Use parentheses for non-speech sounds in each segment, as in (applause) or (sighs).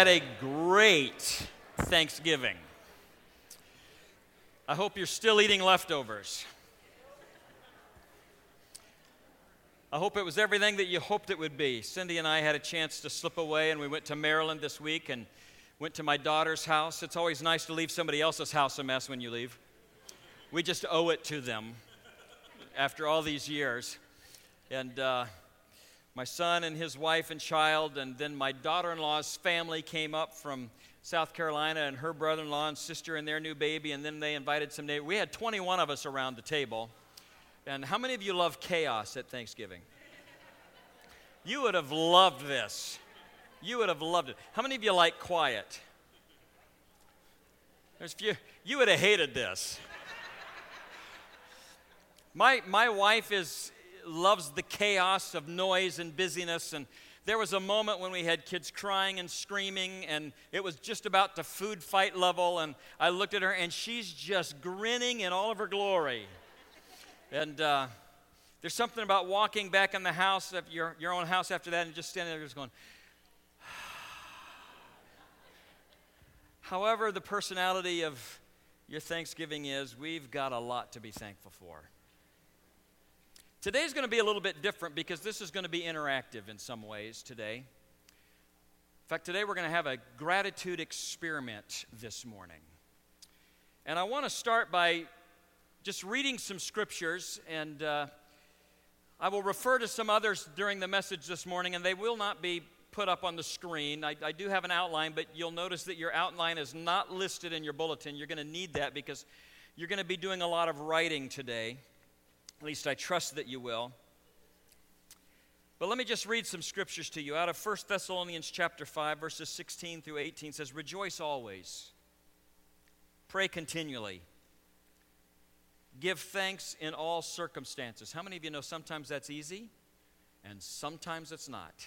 had a great Thanksgiving. I hope you're still eating leftovers. I hope it was everything that you hoped it would be. Cindy and I had a chance to slip away, and we went to Maryland this week and went to my daughter's house. It's always nice to leave somebody else's house a mess when you leave. We just owe it to them after all these years. And uh, my son and his wife and child, and then my daughter in law's family came up from South Carolina, and her brother in law and sister and their new baby, and then they invited some neighbors. We had 21 of us around the table. And how many of you love chaos at Thanksgiving? You would have loved this. You would have loved it. How many of you like quiet? There's few. You would have hated this. My, my wife is, loves the chaos of noise and busyness. And there was a moment when we had kids crying and screaming, and it was just about the food fight level. And I looked at her, and she's just grinning in all of her glory. And uh, there's something about walking back in the house, of your, your own house after that, and just standing there just going, (sighs) However, the personality of your Thanksgiving is, we've got a lot to be thankful for. Today's going to be a little bit different because this is going to be interactive in some ways today. In fact, today we're going to have a gratitude experiment this morning. And I want to start by just reading some scriptures, and uh, I will refer to some others during the message this morning, and they will not be put up on the screen. I, I do have an outline, but you'll notice that your outline is not listed in your bulletin. You're going to need that because you're going to be doing a lot of writing today. At least I trust that you will. But let me just read some scriptures to you out of 1 Thessalonians chapter 5 verses 16 through 18 says rejoice always. Pray continually. Give thanks in all circumstances. How many of you know sometimes that's easy and sometimes it's not?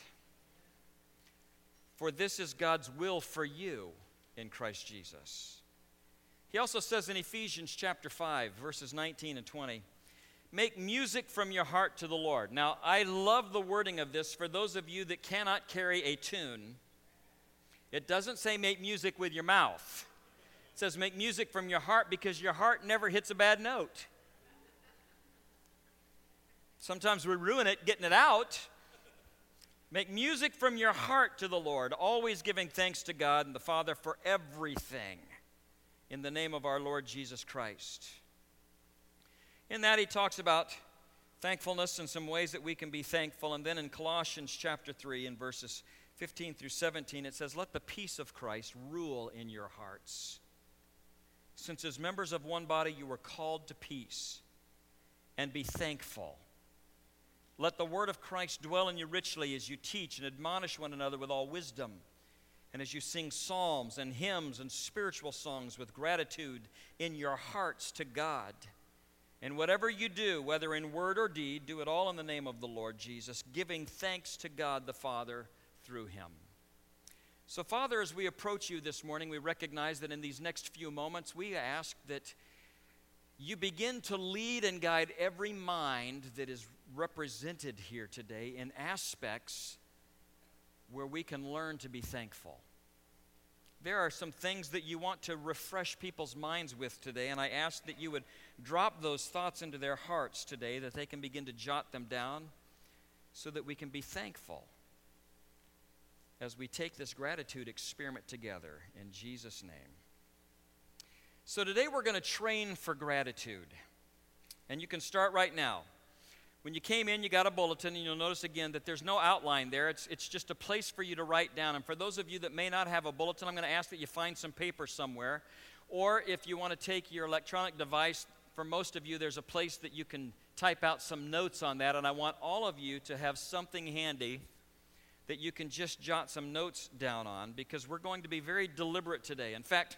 For this is God's will for you in Christ Jesus. He also says in Ephesians chapter 5 verses 19 and 20 Make music from your heart to the Lord. Now, I love the wording of this for those of you that cannot carry a tune. It doesn't say make music with your mouth, it says make music from your heart because your heart never hits a bad note. Sometimes we ruin it getting it out. Make music from your heart to the Lord, always giving thanks to God and the Father for everything in the name of our Lord Jesus Christ. In that, he talks about thankfulness and some ways that we can be thankful. And then in Colossians chapter 3, in verses 15 through 17, it says, Let the peace of Christ rule in your hearts. Since as members of one body you were called to peace, and be thankful. Let the word of Christ dwell in you richly as you teach and admonish one another with all wisdom, and as you sing psalms and hymns and spiritual songs with gratitude in your hearts to God. And whatever you do, whether in word or deed, do it all in the name of the Lord Jesus, giving thanks to God the Father through him. So, Father, as we approach you this morning, we recognize that in these next few moments, we ask that you begin to lead and guide every mind that is represented here today in aspects where we can learn to be thankful there are some things that you want to refresh people's minds with today, and I ask that you would drop those thoughts into their hearts today, that they can begin to jot them down so that we can be thankful as we take this gratitude experiment together in Jesus' name. So, today we're going to train for gratitude, and you can start right now. When you came in, you got a bulletin, and you'll notice again that there's no outline there. It's, it's just a place for you to write down. And for those of you that may not have a bulletin, I'm going to ask that you find some paper somewhere. Or if you want to take your electronic device, for most of you, there's a place that you can type out some notes on that. And I want all of you to have something handy that you can just jot some notes down on because we're going to be very deliberate today. In fact,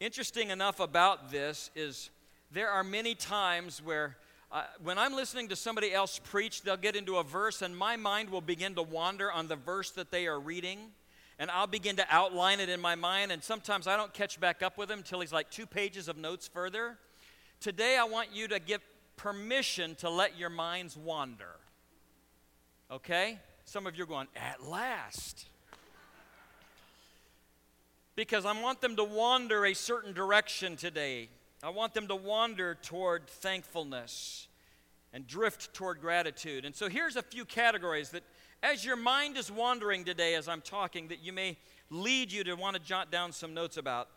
interesting enough about this is there are many times where uh, when I'm listening to somebody else preach, they'll get into a verse, and my mind will begin to wander on the verse that they are reading. And I'll begin to outline it in my mind, and sometimes I don't catch back up with him until he's like two pages of notes further. Today, I want you to get permission to let your minds wander. Okay? Some of you are going, at last. because I want them to wander a certain direction today. I want them to wander toward thankfulness and drift toward gratitude. And so here's a few categories that, as your mind is wandering today as I'm talking, that you may lead you to want to jot down some notes about.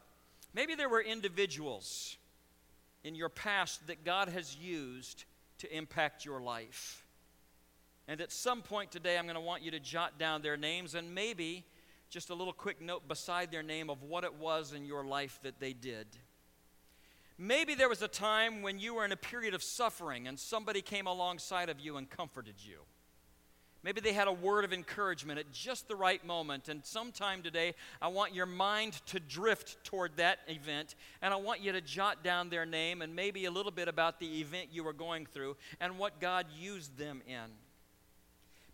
Maybe there were individuals in your past that God has used to impact your life. And at some point today, I'm going to want you to jot down their names and maybe just a little quick note beside their name of what it was in your life that they did. Maybe there was a time when you were in a period of suffering and somebody came alongside of you and comforted you. Maybe they had a word of encouragement at just the right moment. And sometime today, I want your mind to drift toward that event. And I want you to jot down their name and maybe a little bit about the event you were going through and what God used them in.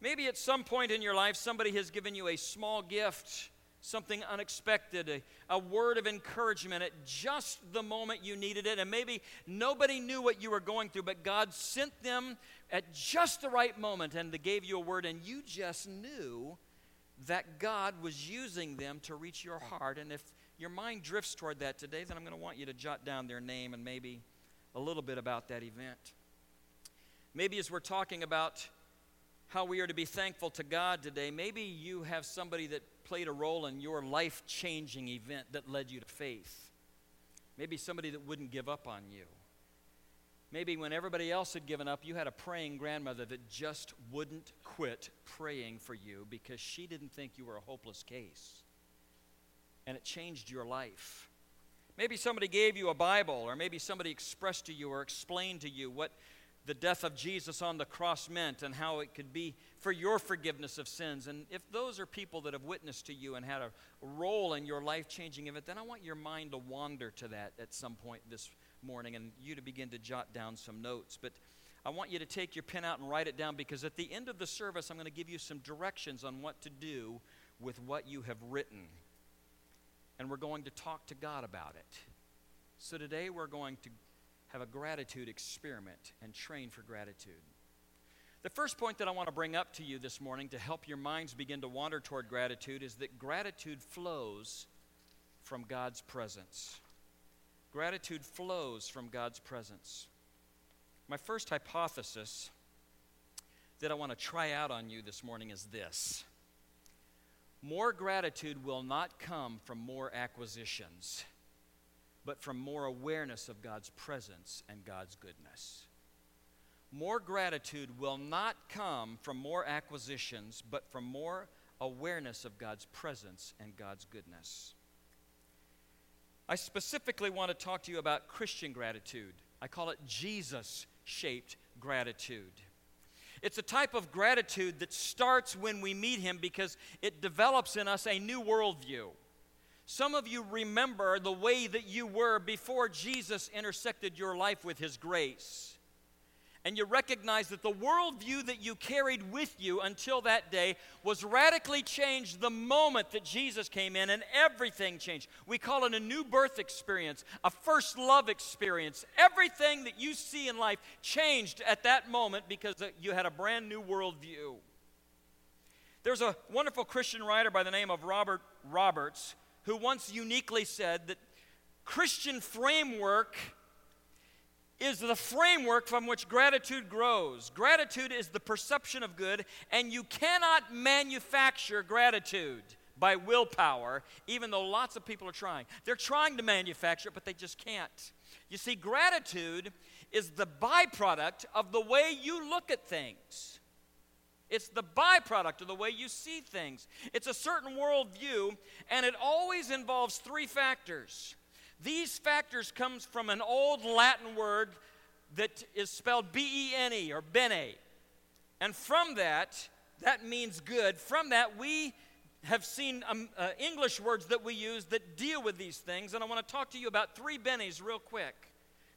Maybe at some point in your life, somebody has given you a small gift something unexpected, a, a, word of encouragement at just the moment you needed it. And maybe nobody knew what you were going through, but God sent them at just the right moment and they gave you a word, and you just knew that God was using them to reach your heart. And if your mind drifts toward that today, then I'm going to want you to jot down their name and maybe a little bit about that event. Maybe as we're talking about how we are to be thankful to God today, maybe you have somebody that played a role in your life changing event that led you to faith. Maybe somebody that wouldn't give up on you. Maybe when everybody else had given up, you had a praying grandmother that just wouldn't quit praying for you because she didn't think you were a hopeless case. And it changed your life. Maybe somebody gave you a Bible, or maybe somebody expressed to you or explained to you what the death of Jesus on the cross meant and how it could be for your forgiveness of sins. And if those are people that have witnessed to you and had a role in your life changing event, then I want your mind to wander to that at some point this morning and you to begin to jot down some notes. But I want you to take your pen out and write it down because at the end of the service, I'm going to give you some directions on what to do with what you have written. And we're going to talk to God about it. So today we're going to have a gratitude experiment and train for gratitude. The first point that I want to bring up to you this morning to help your minds begin to wander toward gratitude is that gratitude flows from God's presence. Gratitude flows from God's presence. My first hypothesis that I want to try out on you this morning is this more gratitude will not come from more acquisitions but from more awareness of God's presence and God's goodness. More gratitude will not come from more acquisitions, but from more awareness of God's presence and God's goodness. I specifically want to talk to you about Christian gratitude. I call it Jesus shaped gratitude. It's a type of gratitude that starts when we meet Him because it develops in us a new worldview. Some of you remember the way that you were before Jesus intersected your life with His grace. And you recognize that the worldview that you carried with you until that day was radically changed the moment that Jesus came in and everything changed. We call it a new birth experience, a first love experience. Everything that you see in life changed at that moment because you had a brand new worldview. There's a wonderful Christian writer by the name of Robert Roberts who once uniquely said that Christian framework is the framework from which gratitude grows. Gratitude is the perception of good, and you cannot manufacture gratitude by willpower, even though lots of people are trying. They're trying to manufacture it, but they just can't. You see, gratitude is the byproduct of the way you look at things. It's the byproduct of the way you see things. It's a certain worldview, and it always involves three factors. These factors comes from an old Latin word that is spelled B-E-N-E or bene. And from that, that means good. From that, we have seen um, uh, English words that we use that deal with these things. And I want to talk to you about three bennies real quick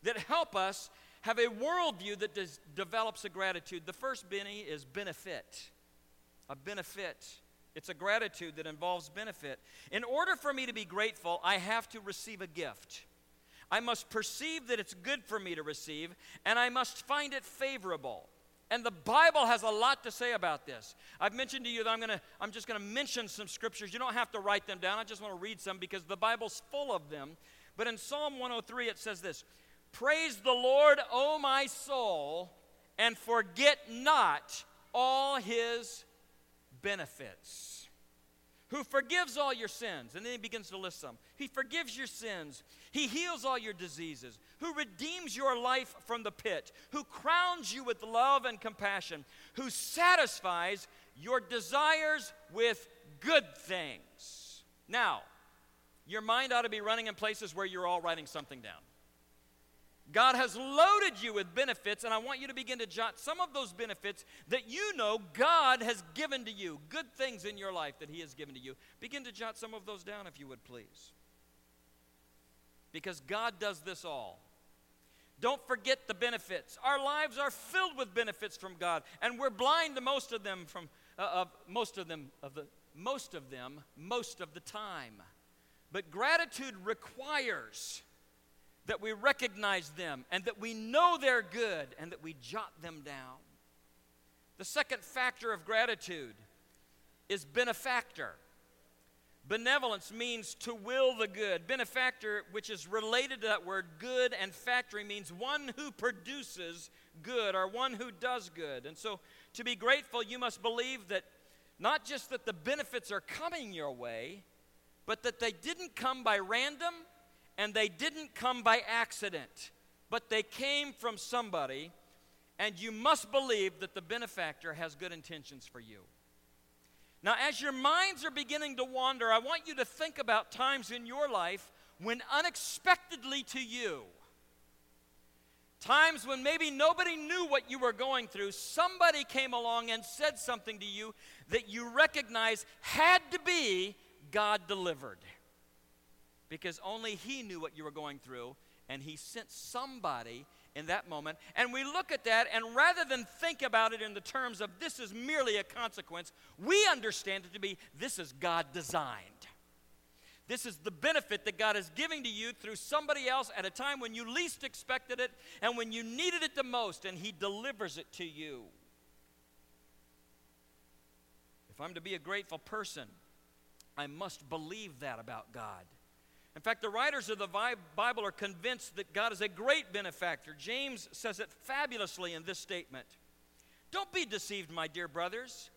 that help us have a worldview that des- develops a gratitude. The first Benny is benefit. A benefit. It's a gratitude that involves benefit. In order for me to be grateful, I have to receive a gift. I must perceive that it's good for me to receive, and I must find it favorable. And the Bible has a lot to say about this. I've mentioned to you that I'm, gonna, I'm just to mention some scriptures. You don't have to write them down. I just want to read some because the Bible's full of them. But in Psalm 103, it says this Praise the Lord, O my soul, and forget not all his benefits who forgives all your sins. And then he begins to list some. He forgives your sins. He heals all your diseases. Who redeems your life from the pit. Who crowns you with love and compassion. Who satisfies your desires with good things. Now, your mind ought to be running in places where you're all writing something down. God has loaded you with benefits, and I want you to begin to jot some of those benefits that you know God has given to you, good things in your life that He has given to you. Begin to jot some of those down, if you would please. Because God does this all. Don't forget the benefits. Our lives are filled with benefits from God, and we're blind to most of them from uh, of most of them of the most of them most of the time. But gratitude requires that we recognize them and that we know they're good and that we jot them down. The second factor of gratitude is benefactor. Benevolence means to will the good. Benefactor, which is related to that word good, and factory means one who produces good or one who does good. And so to be grateful, you must believe that not just that the benefits are coming your way, but that they didn't come by random and they didn't come by accident, but they came from somebody, and you must believe that the benefactor has good intentions for you. Now, as your minds are beginning to wander, I want you to think about times in your life when unexpectedly to you, times when maybe nobody knew what you were going through, somebody came along and said something to you that you recognize had to be God delivered because only He knew what you were going through, and He sent somebody in that moment. And we look at that, and rather than think about it in the terms of this is merely a consequence, we understand it to be this is God designed. This is the benefit that God is giving to you through somebody else at a time when you least expected it and when you needed it the most, and He delivers it to you. If I'm to be a grateful person, I must believe that about God. In fact, the writers of the Bible are convinced that God is a great benefactor. James says it fabulously in this statement Don't be deceived, my dear brothers.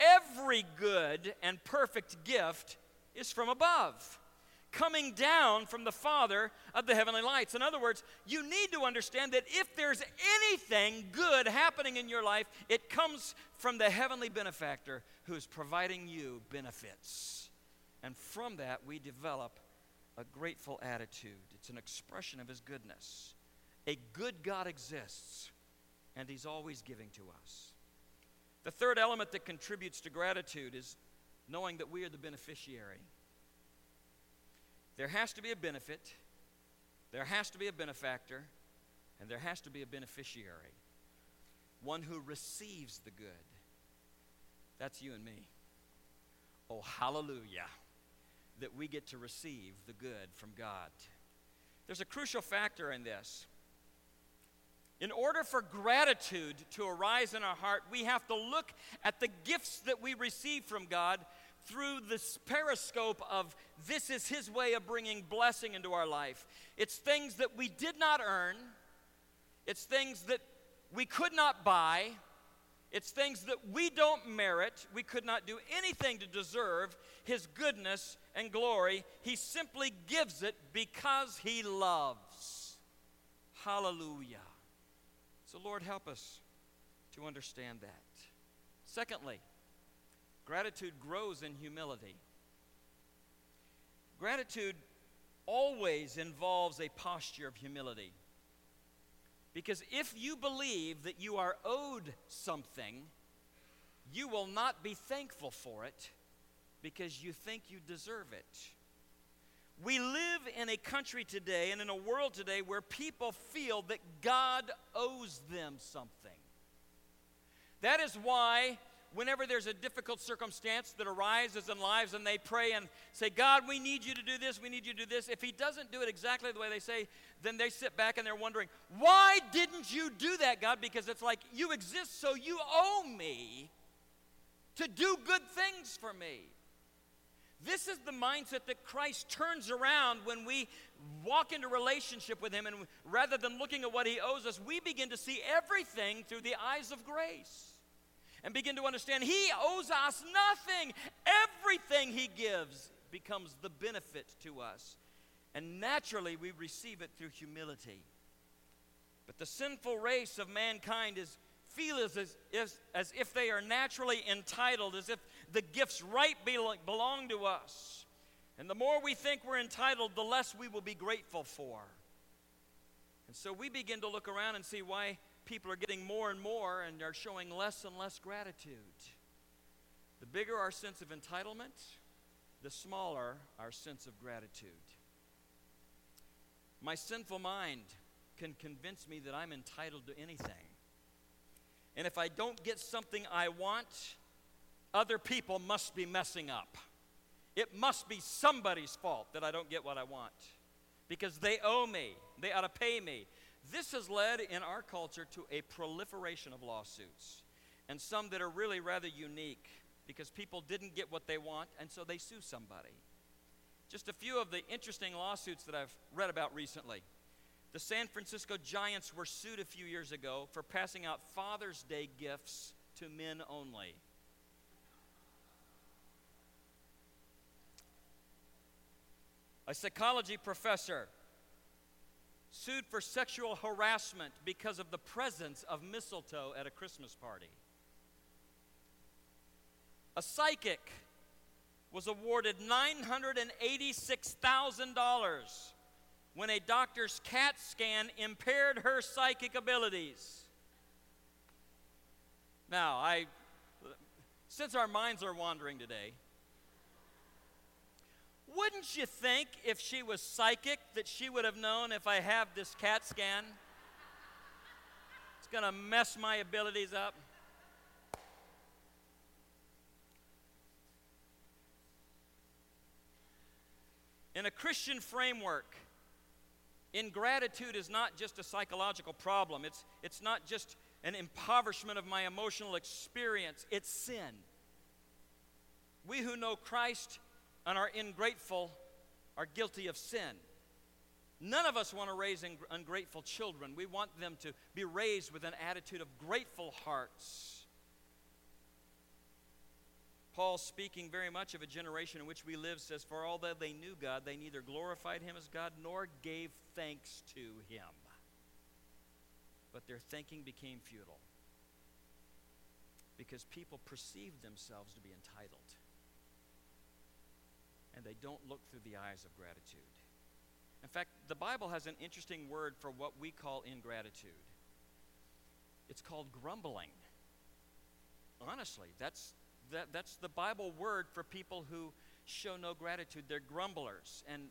Every good and perfect gift is from above, coming down from the Father of the heavenly lights. In other words, you need to understand that if there's anything good happening in your life, it comes from the heavenly benefactor who is providing you benefits. And from that, we develop a grateful attitude. It's an expression of His goodness. A good God exists, and He's always giving to us. The third element that contributes to gratitude is knowing that we are the beneficiary. There has to be a benefit, there has to be a benefactor, and there has to be a beneficiary. One who receives the good. That's you and me. Oh, hallelujah that we get to receive the good from God. There's a crucial factor in this. In order for gratitude to arise in our heart, we have to look at the gifts that we receive from God through this periscope of this is His way of bringing blessing into our life. It's things that we did not earn, it's things that we could not buy, it's things that we don't merit. We could not do anything to deserve His goodness and glory. He simply gives it because He loves. Hallelujah. So, Lord, help us to understand that. Secondly, gratitude grows in humility. Gratitude always involves a posture of humility. Because if you believe that you are owed something, you will not be thankful for it because you think you deserve it. We live in a country today and in a world today where people feel that God owes them something. That is why whenever there's a difficult circumstance that arises in lives and they pray and say, God, we need you to do this, we need you to do this, if He doesn't do it exactly the way they say, then they sit back and they're wondering, why didn't you do that, God? Because it's like, you exist, so you owe me to do good things for me. This is the mindset that Christ turns around when we walk into relationship with Him, and rather than looking at what He owes us, we begin to see everything through the eyes of grace and begin to understand He owes us nothing. Everything He gives becomes the benefit to us. And naturally, we receive it through humility. But the sinful race of mankind is feel as, as, as if they are naturally entitled, as if the gifts right belong to us. And the more we think we're entitled, the less we will be grateful for. And so we begin to look around and see why people are getting more and more and are showing less and less gratitude. The bigger our sense of entitlement, the smaller our sense of gratitude. My sinful mind can convince me that I'm entitled to anything. And if I don't get something I want, other people must be messing up. It must be somebody's fault that I don't get what I want because they owe me, they ought to pay me. This has led in our culture to a proliferation of lawsuits, and some that are really rather unique because people didn't get what they want, and so they sue somebody. Just a few of the interesting lawsuits that I've read about recently. The San Francisco Giants were sued a few years ago for passing out Father's Day gifts to men only. A psychology professor sued for sexual harassment because of the presence of mistletoe at a Christmas party. A psychic was awarded $986,000 when a doctor's CAT scan impaired her psychic abilities. Now, I since our minds are wandering today, wouldn't you think if she was psychic that she would have known if I have this CAT scan? It's going to mess my abilities up. In a Christian framework, ingratitude is not just a psychological problem, it's, it's not just an impoverishment of my emotional experience, it's sin. We who know Christ and are ungrateful are guilty of sin. None of us want to raise ungrateful children. We want them to be raised with an attitude of grateful hearts. Paul, speaking very much of a generation in which we live, says, For although they knew God, they neither glorified him as God nor gave thanks to him. But their thinking became futile because people perceived themselves to be entitled and they don't look through the eyes of gratitude. In fact, the Bible has an interesting word for what we call ingratitude. It's called grumbling. Honestly, that's, that, that's the Bible word for people who show no gratitude. They're grumblers. And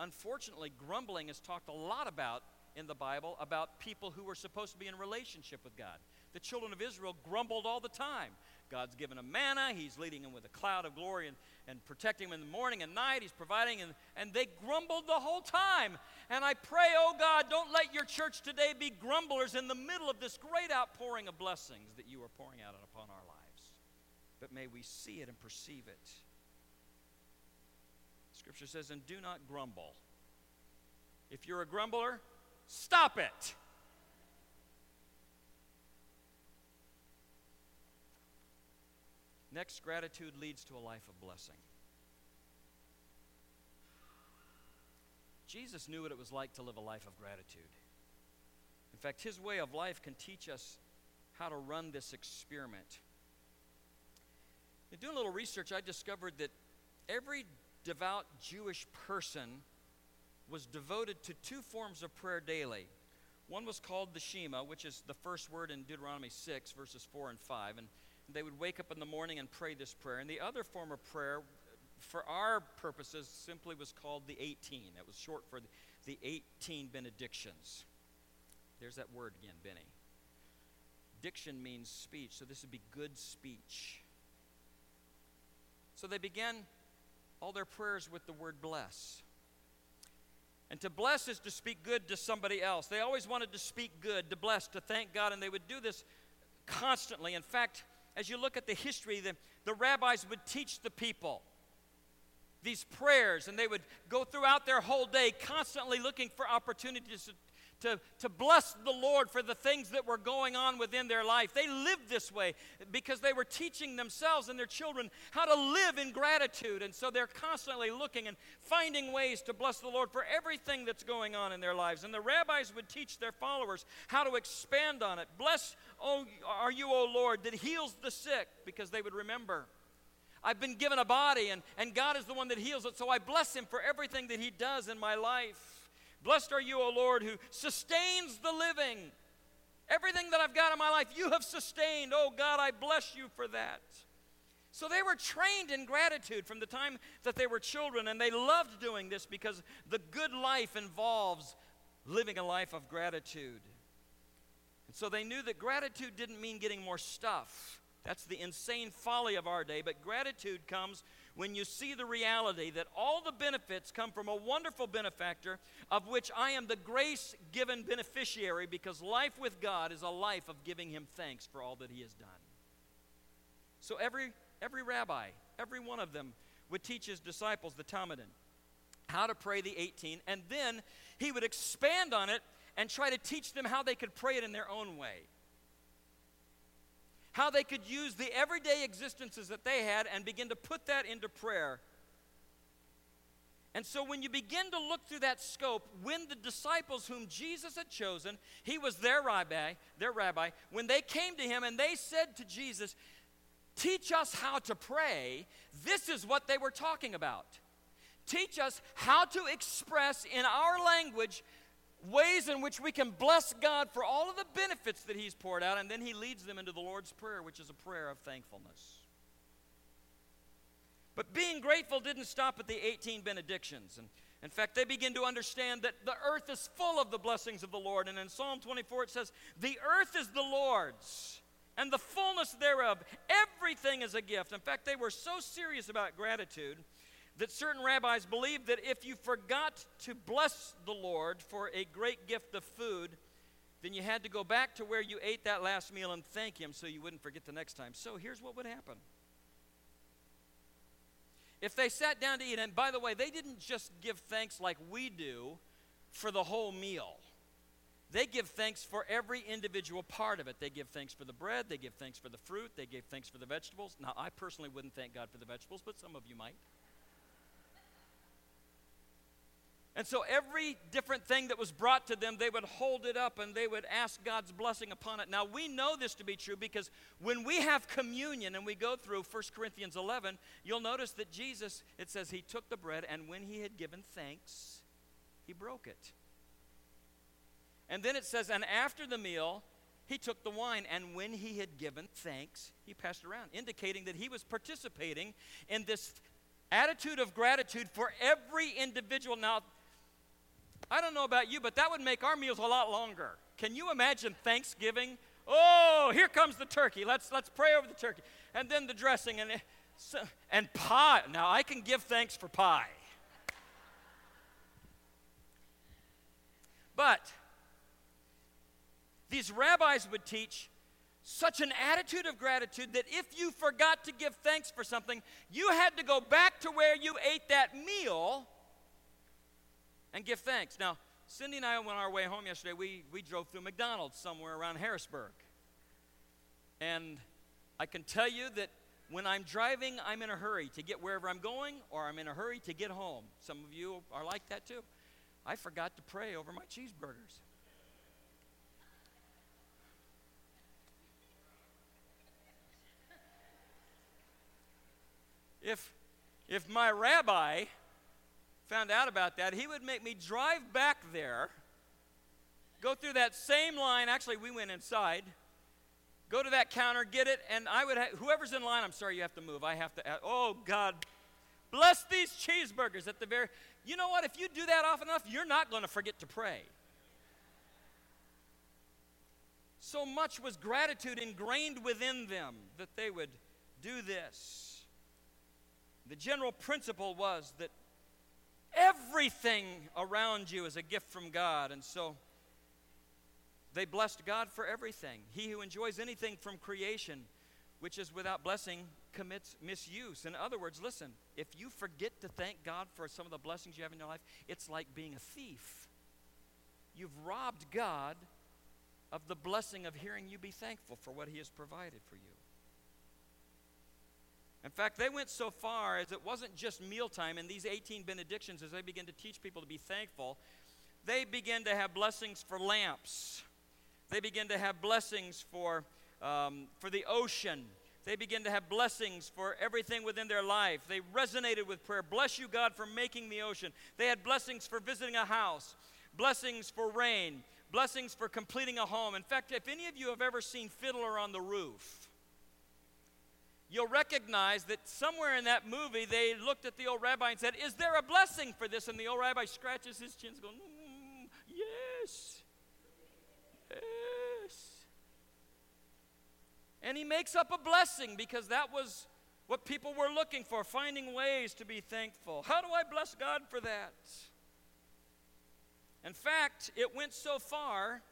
unfortunately, grumbling is talked a lot about in the Bible about people who were supposed to be in relationship with God. The children of Israel grumbled all the time. God's given them manna. He's leading them with a cloud of glory and, and protecting them in the morning and night. He's providing, and, and they grumbled the whole time. And I pray, oh God, don't let your church today be grumblers in the middle of this great outpouring of blessings that you are pouring out upon our lives. But may we see it and perceive it. Scripture says, and do not grumble. If you're a grumbler, stop it. Next, gratitude leads to a life of blessing. Jesus knew what it was like to live a life of gratitude. In fact, his way of life can teach us how to run this experiment. In doing a little research, I discovered that every devout Jewish person was devoted to two forms of prayer daily. One was called the Shema, which is the first word in Deuteronomy 6, verses 4 and 5. And they would wake up in the morning and pray this prayer. And the other form of prayer, for our purposes, simply was called the 18. It was short for the 18 benedictions. There's that word again, Benny. Diction means speech, so this would be good speech. So they began all their prayers with the word bless. And to bless is to speak good to somebody else. They always wanted to speak good, to bless, to thank God, and they would do this constantly. In fact, as you look at the history, the, the rabbis would teach the people these prayers, and they would go throughout their whole day constantly looking for opportunities to, to, bless the Lord for the things that were going on within their life. They lived this way because they were teaching themselves and their children how to live in gratitude. And so they're constantly looking and finding ways to bless the Lord for everything that's going on in their lives. And the rabbis would teach their followers how to expand on it. Bless oh, are you, O Lord, that heals the sick, because they would remember. I've been given a body, and, and God is the one that heals it, so I bless Him for everything that He does in my life. Blessed are you, O Lord, who sustains the living. Everything that I've got in my life, you have sustained. Oh God, I bless you for that. So they were trained in gratitude from the time that they were children, and they loved doing this because the good life involves living a life of gratitude. And so they knew that gratitude didn't mean getting more stuff. That's the insane folly of our day, but gratitude comes when you see the reality that all the benefits come from a wonderful benefactor of which I am the grace given beneficiary because life with God is a life of giving him thanks for all that he has done. So every every rabbi, every one of them would teach his disciples the Talmudin how to pray the 18 and then he would expand on it and try to teach them how they could pray it in their own way how they could use the everyday existences that they had and begin to put that into prayer. And so, when you begin to look through that scope, when the disciples whom Jesus had chosen, he was their rabbi, their rabbi, when they came to him and they said to Jesus, Teach us how to pray, this is what they were talking about. Teach us how to express in our language ways in which we can bless God for all of the benefits that He's poured out, and then He leads them into the Lord's Prayer, which is a prayer of thankfulness. But being grateful didn't stop at the 18 benedictions. And in fact, they begin to understand that the earth is full of the blessings of the Lord. And in Psalm 24, it says, The earth is the Lord's, and the fullness thereof. Everything is a gift. In fact, they were so serious about gratitude that certain rabbis believed that if you forgot to bless the Lord for a great gift of food, then you had to go back to where you ate that last meal and thank Him so you wouldn't forget the next time. So here's what would happen. If they sat down to eat, and by the way, they didn't just give thanks like we do for the whole meal. They give thanks for every individual part of it. They give thanks for the bread, they give thanks for the fruit, they give thanks for the vegetables. Now, I personally wouldn't thank God for the vegetables, but some of you might. And so every different thing that was brought to them, they would hold it up and they would ask God's blessing upon it. Now, we know this to be true because when we have communion and we go through 1 Corinthians 11, you'll notice that Jesus, it says, he took the bread and when he had given thanks, he broke it. And then it says, and after the meal, he took the wine, and when he had given thanks, he passed around, indicating that he was participating in this attitude of gratitude for every individual. Now, I don't know about you, but that would make our meals a lot longer. Can you imagine Thanksgiving? Oh, here comes the turkey. Let's let's pray over the turkey, and then the dressing and and pie. Now I can give thanks for pie, but these rabbis would teach such an attitude of gratitude that if you forgot to give thanks for something, you had to go back to where you ate that meal and give thanks. Now, Cindy and I, on our way home yesterday, we, we drove through McDonald's somewhere around Harrisburg. And I can tell you that when I'm driving, I'm in a hurry to get wherever I'm going, or I'm in a hurry to get home. Some of you are like that too. I forgot to pray over my cheeseburgers. If, if my rabbi found out about that, he would make me drive back there, go through that same line. Actually, we went inside, go to that counter, get it, and I would, ha- whoever's in line, I'm sorry, you have to move. I have to, uh, oh God, bless these cheeseburgers at the very, you know what? If you do that often enough, you're not going to forget to pray. So much was gratitude ingrained within them that they would do this. The general principle was that everything around you is a gift from God, and so they blessed God for everything. He who enjoys anything from creation which is without blessing commits misuse. In other words, listen, if you forget to thank God for some of the blessings you have in your life, it's like being a thief. You've robbed God of the blessing of hearing you be thankful for what He has provided for you. In fact, they went so far as it wasn't just mealtime in these 18 benedictions, as they began to teach people to be thankful, they began to have blessings for lamps. They began to have blessings for, um, for the ocean. They began to have blessings for everything within their life. They resonated with prayer. Bless you, God, for making the ocean. They had blessings for visiting a house, blessings for rain, blessings for completing a home. In fact, if any of you have ever seen Fiddler on the Roof, you'll recognize that somewhere in that movie they looked at the old rabbi and said, Is there a blessing for this? And the old rabbi scratches his chin and goes, mm, Yes. Yes. And he makes up a blessing because that was what people were looking for, finding ways to be thankful. How do I bless God for that? In fact, it went so far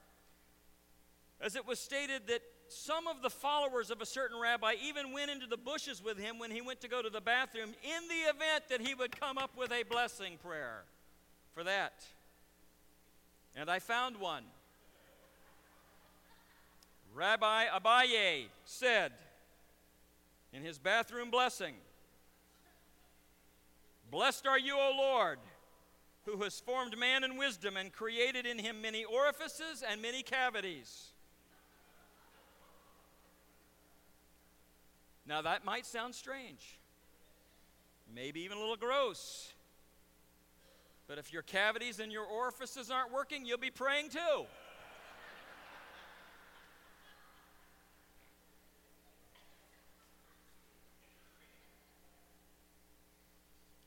as it was stated that some of the followers of a certain rabbi even went into the bushes with him when he went to go to the bathroom in the event that he would come up with a blessing prayer for that. And I found one. Rabbi Abaye said in his bathroom blessing, Blessed are you, O Lord who has formed man in wisdom and created in him many orifices and many cavities. Now, that might sound strange, maybe even a little gross. But if your cavities and your orifices aren't working, you'll be praying too.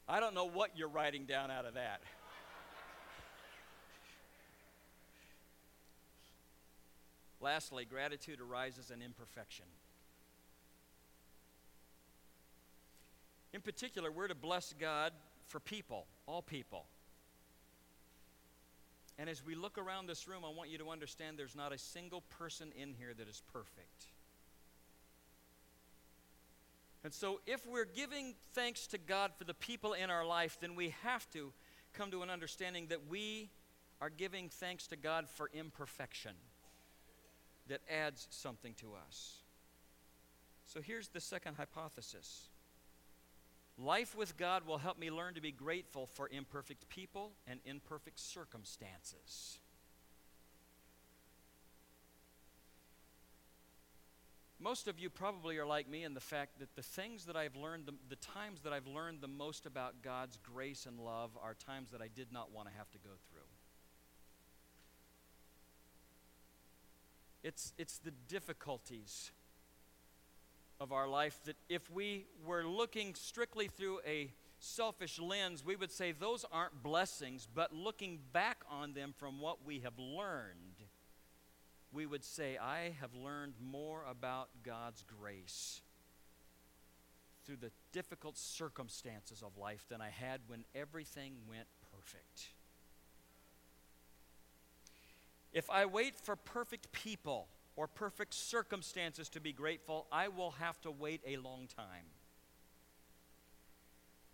I don't know what you're writing down out of that. Lastly, gratitude arises in imperfection. In particular, we're to bless God for people, all people. And as we look around this room, I want you to understand there's not a single person in here that is perfect. And so, if we're giving thanks to God for the people in our life, then we have to come to an understanding that we are giving thanks to God for imperfection that adds something to us. So here's the second hypothesis Life with God will help me learn to be grateful for imperfect people and imperfect circumstances. Most of you probably are like me in the fact that the things that I've learned, the, the, times that I've learned the most about God's grace and love are times that I did not want to have to go through. It's, it's the difficulties of our life that if we were looking strictly through a selfish lens, we would say those aren't blessings, but looking back on them from what we have learned, we would say, I have learned more about God's grace through the difficult circumstances of life than I had when everything went perfect. If I wait for perfect people or perfect circumstances to be grateful, I will have to wait a long time.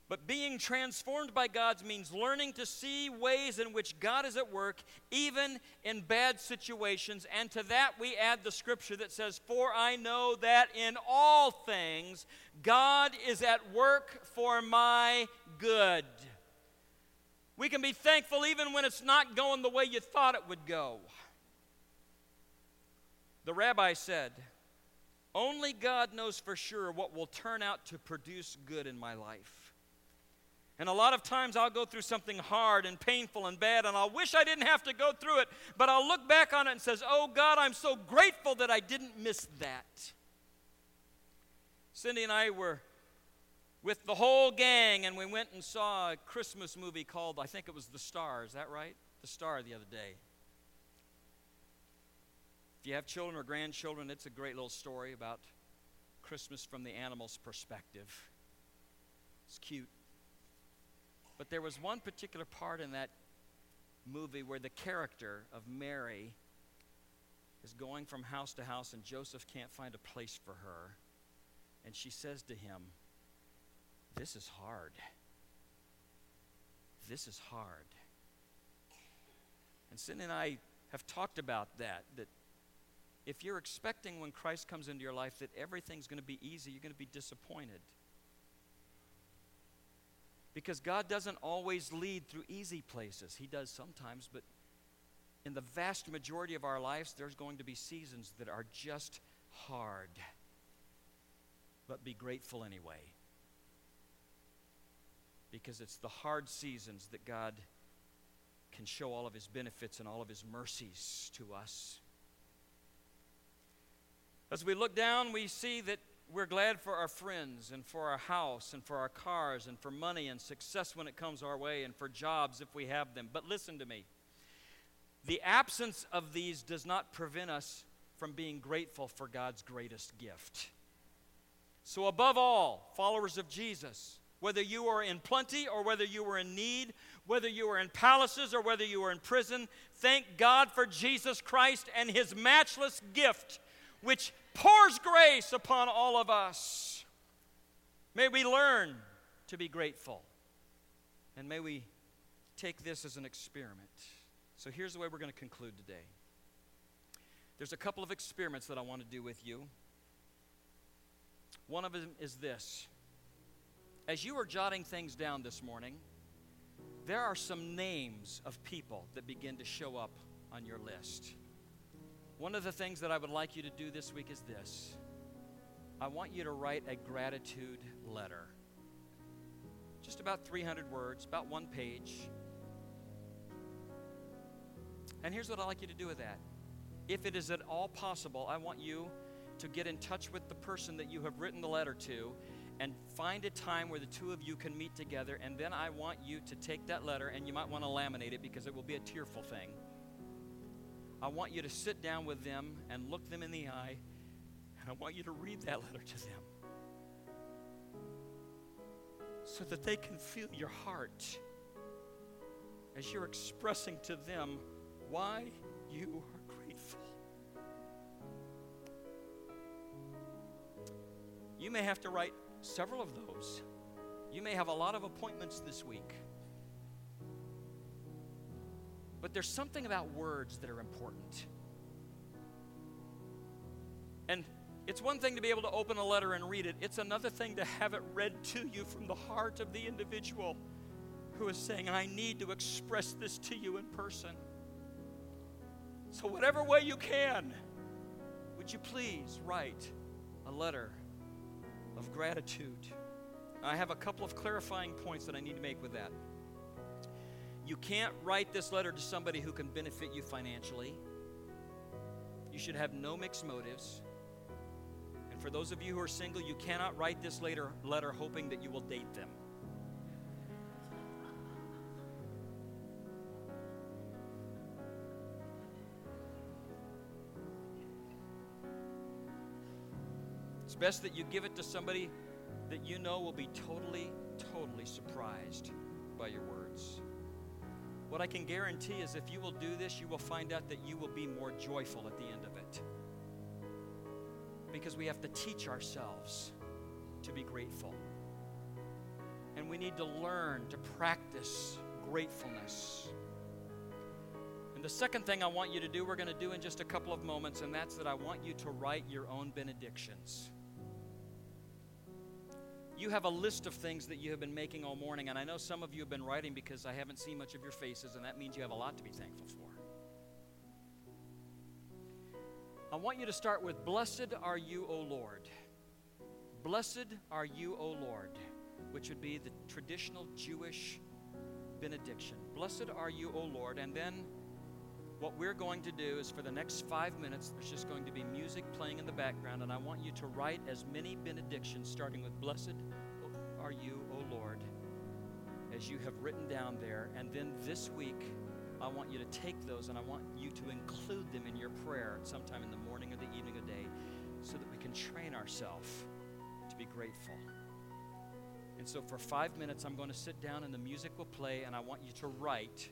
But being transformed by God's means learning to see ways in which God is at work, even in bad situations. And to that we add the scripture that says, For I know that in all things God is at work for my good. We can be thankful even when it's not going the way you thought it would go. The rabbi said, Only God knows for sure what will turn out to produce good in my life. And a lot of times I'll go through something hard and painful and bad, and I'll wish I didn't have to go through it, but I'll look back on it and says, "Oh God, I'm so grateful that I didn't miss that." Cindy and I were with the whole gang, and we went and saw a Christmas movie called, I think it was The Star. Is that right? The Star the other day. If you have children or grandchildren, it's a great little story about Christmas from the animal's perspective. It's cute. But there was one particular part in that movie where the character of Mary is going from house to house and Joseph can't find a place for her. And she says to him, This is hard. This is hard. And Cindy and I have talked about that, that if you're expecting when Christ comes into your life that everything's going to be easy, you're going to be disappointed. Because God doesn't always lead through easy places. He does sometimes, but in the vast majority of our lives, there's going to be seasons that are just hard. But be grateful anyway. Because it's the hard seasons that God can show all of his benefits and all of his mercies to us. As we look down, we see that we're glad for our friends and for our house and for our cars and for money and success when it comes our way and for jobs if we have them. But listen to me. The absence of these does not prevent us from being grateful for God's greatest gift. So, above all, followers of Jesus, whether you are in plenty or whether you are in need, whether you are in palaces or whether you are in prison, thank God for Jesus Christ and his matchless gift, which pours grace upon all of us. May we learn to be grateful. And may we take this as an experiment. So here's the way we're going to conclude today. There's a couple of experiments that I want to do with you. One of them is this. As you are jotting things down this morning, there are some names of people that begin to show up on your list. One of the things that I would like you to do this week is this I want you to write a gratitude letter. Just about 300 words, about one page. And here's what I'd like you to do with that. If it is at all possible, I want you to get in touch with the person that you have written the letter to and find a time where the two of you can meet together. And then I want you to take that letter, and you might want to laminate it because it will be a tearful thing. I want you to sit down with them and look them in the eye, and I want you to read that letter to them so that they can feel your heart as you're expressing to them why you are grateful. You may have to write several of those. You may have a lot of appointments this week. But there's something about words that are important. And it's one thing to be able to open a letter and read it, it's another thing to have it read to you from the heart of the individual who is saying, I need to express this to you in person. So, whatever way you can, would you please write a letter of gratitude? I have a couple of clarifying points that I need to make with that. You can't write this letter to somebody who can benefit you financially. You should have no mixed motives. And for those of you who are single, you cannot write this later letter hoping that you will date them. It's best that you give it to somebody that you know will be totally, totally surprised by your words. What I can guarantee is if you will do this, you will find out that you will be more joyful at the end of it. Because we have to teach ourselves to be grateful. And we need to learn to practice gratefulness. And the second thing I want you to do, we're going to do in just a couple of moments, and that's that I want you to write your own benedictions you have a list of things that you have been making all morning, and I know some of you have been writing because I haven't seen much of your faces, and that means you have a lot to be thankful for. I want you to start with Blessed are you, O Lord. Blessed are you, O Lord, which would be the traditional Jewish benediction. Blessed are you, O Lord. And then what we're going to do is for the next five minutes, there's just going to be music playing in the background, and I want you to write as many benedictions, starting with Blessed are you, O Lord, as you have written down there. And then this week, I want you to take those and I want you to include them in your prayer sometime in the morning or the evening or day so that we can train ourselves to be grateful. And so for five minutes, I'm going to sit down and the music will play, and I want you to write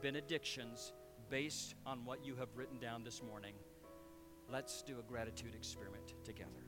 benedictions based on what you have written down this morning. Let's do a gratitude experiment together.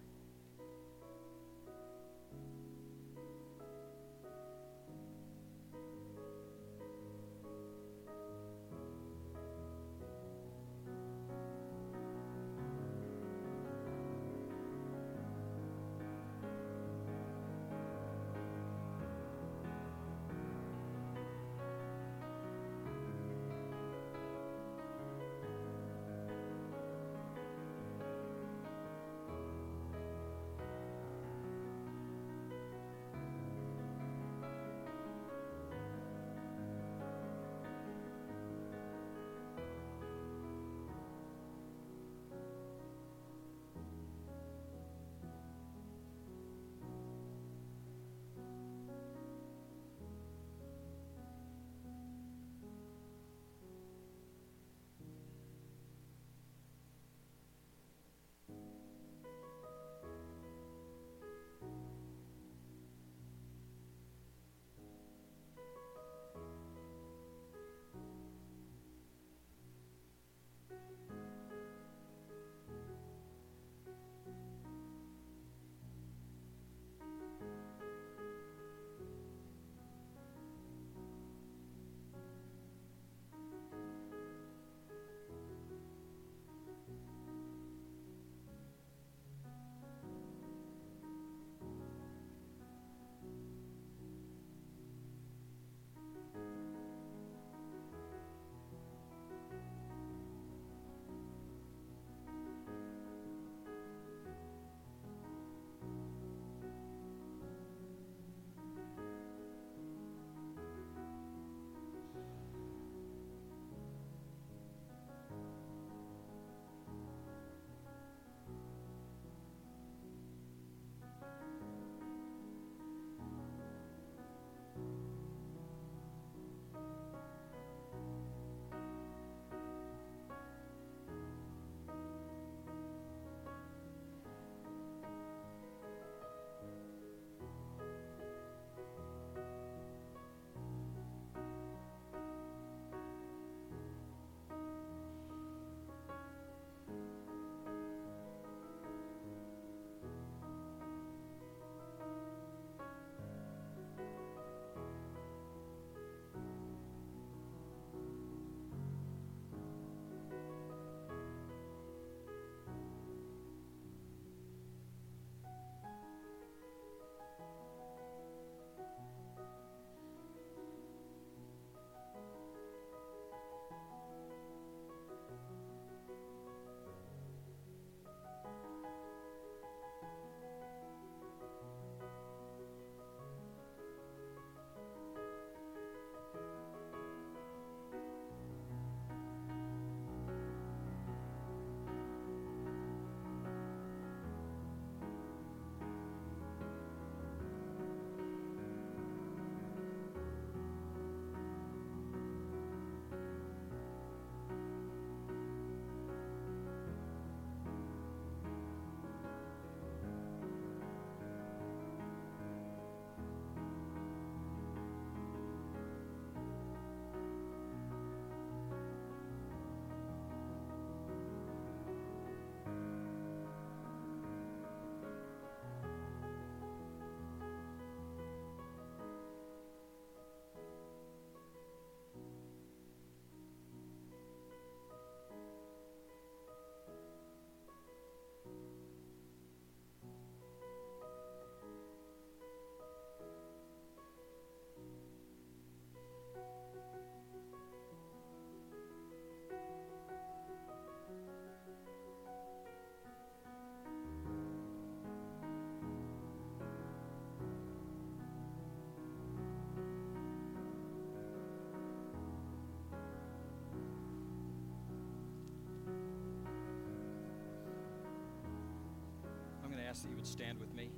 Ask that you would stand with me.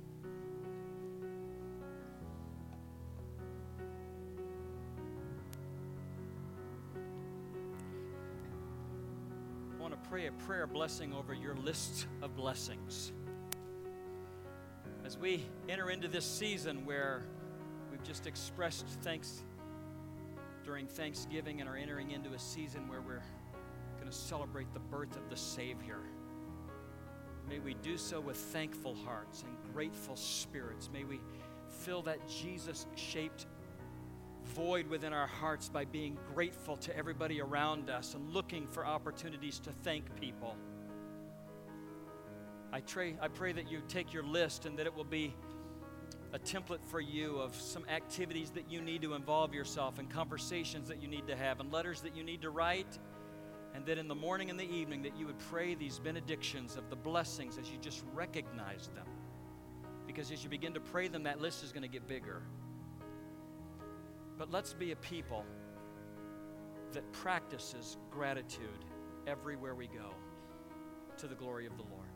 I want to pray a prayer blessing over your list of blessings. As we enter into this season where we've just expressed thanks during Thanksgiving and are entering into a season where we're going to celebrate the birth of the Savior. May we do so with thankful hearts and grateful spirits. May we fill that Jesus shaped void within our hearts by being grateful to everybody around us and looking for opportunities to thank people. I pray, I pray that you take your list and that it will be a template for you of some activities that you need to involve yourself in, conversations that you need to have, and letters that you need to write. And that in the morning and the evening that you would pray these benedictions of the blessings as you just recognize them. Because as you begin to pray them, that list is going to get bigger. But let's be a people that practices gratitude everywhere we go to the glory of the Lord.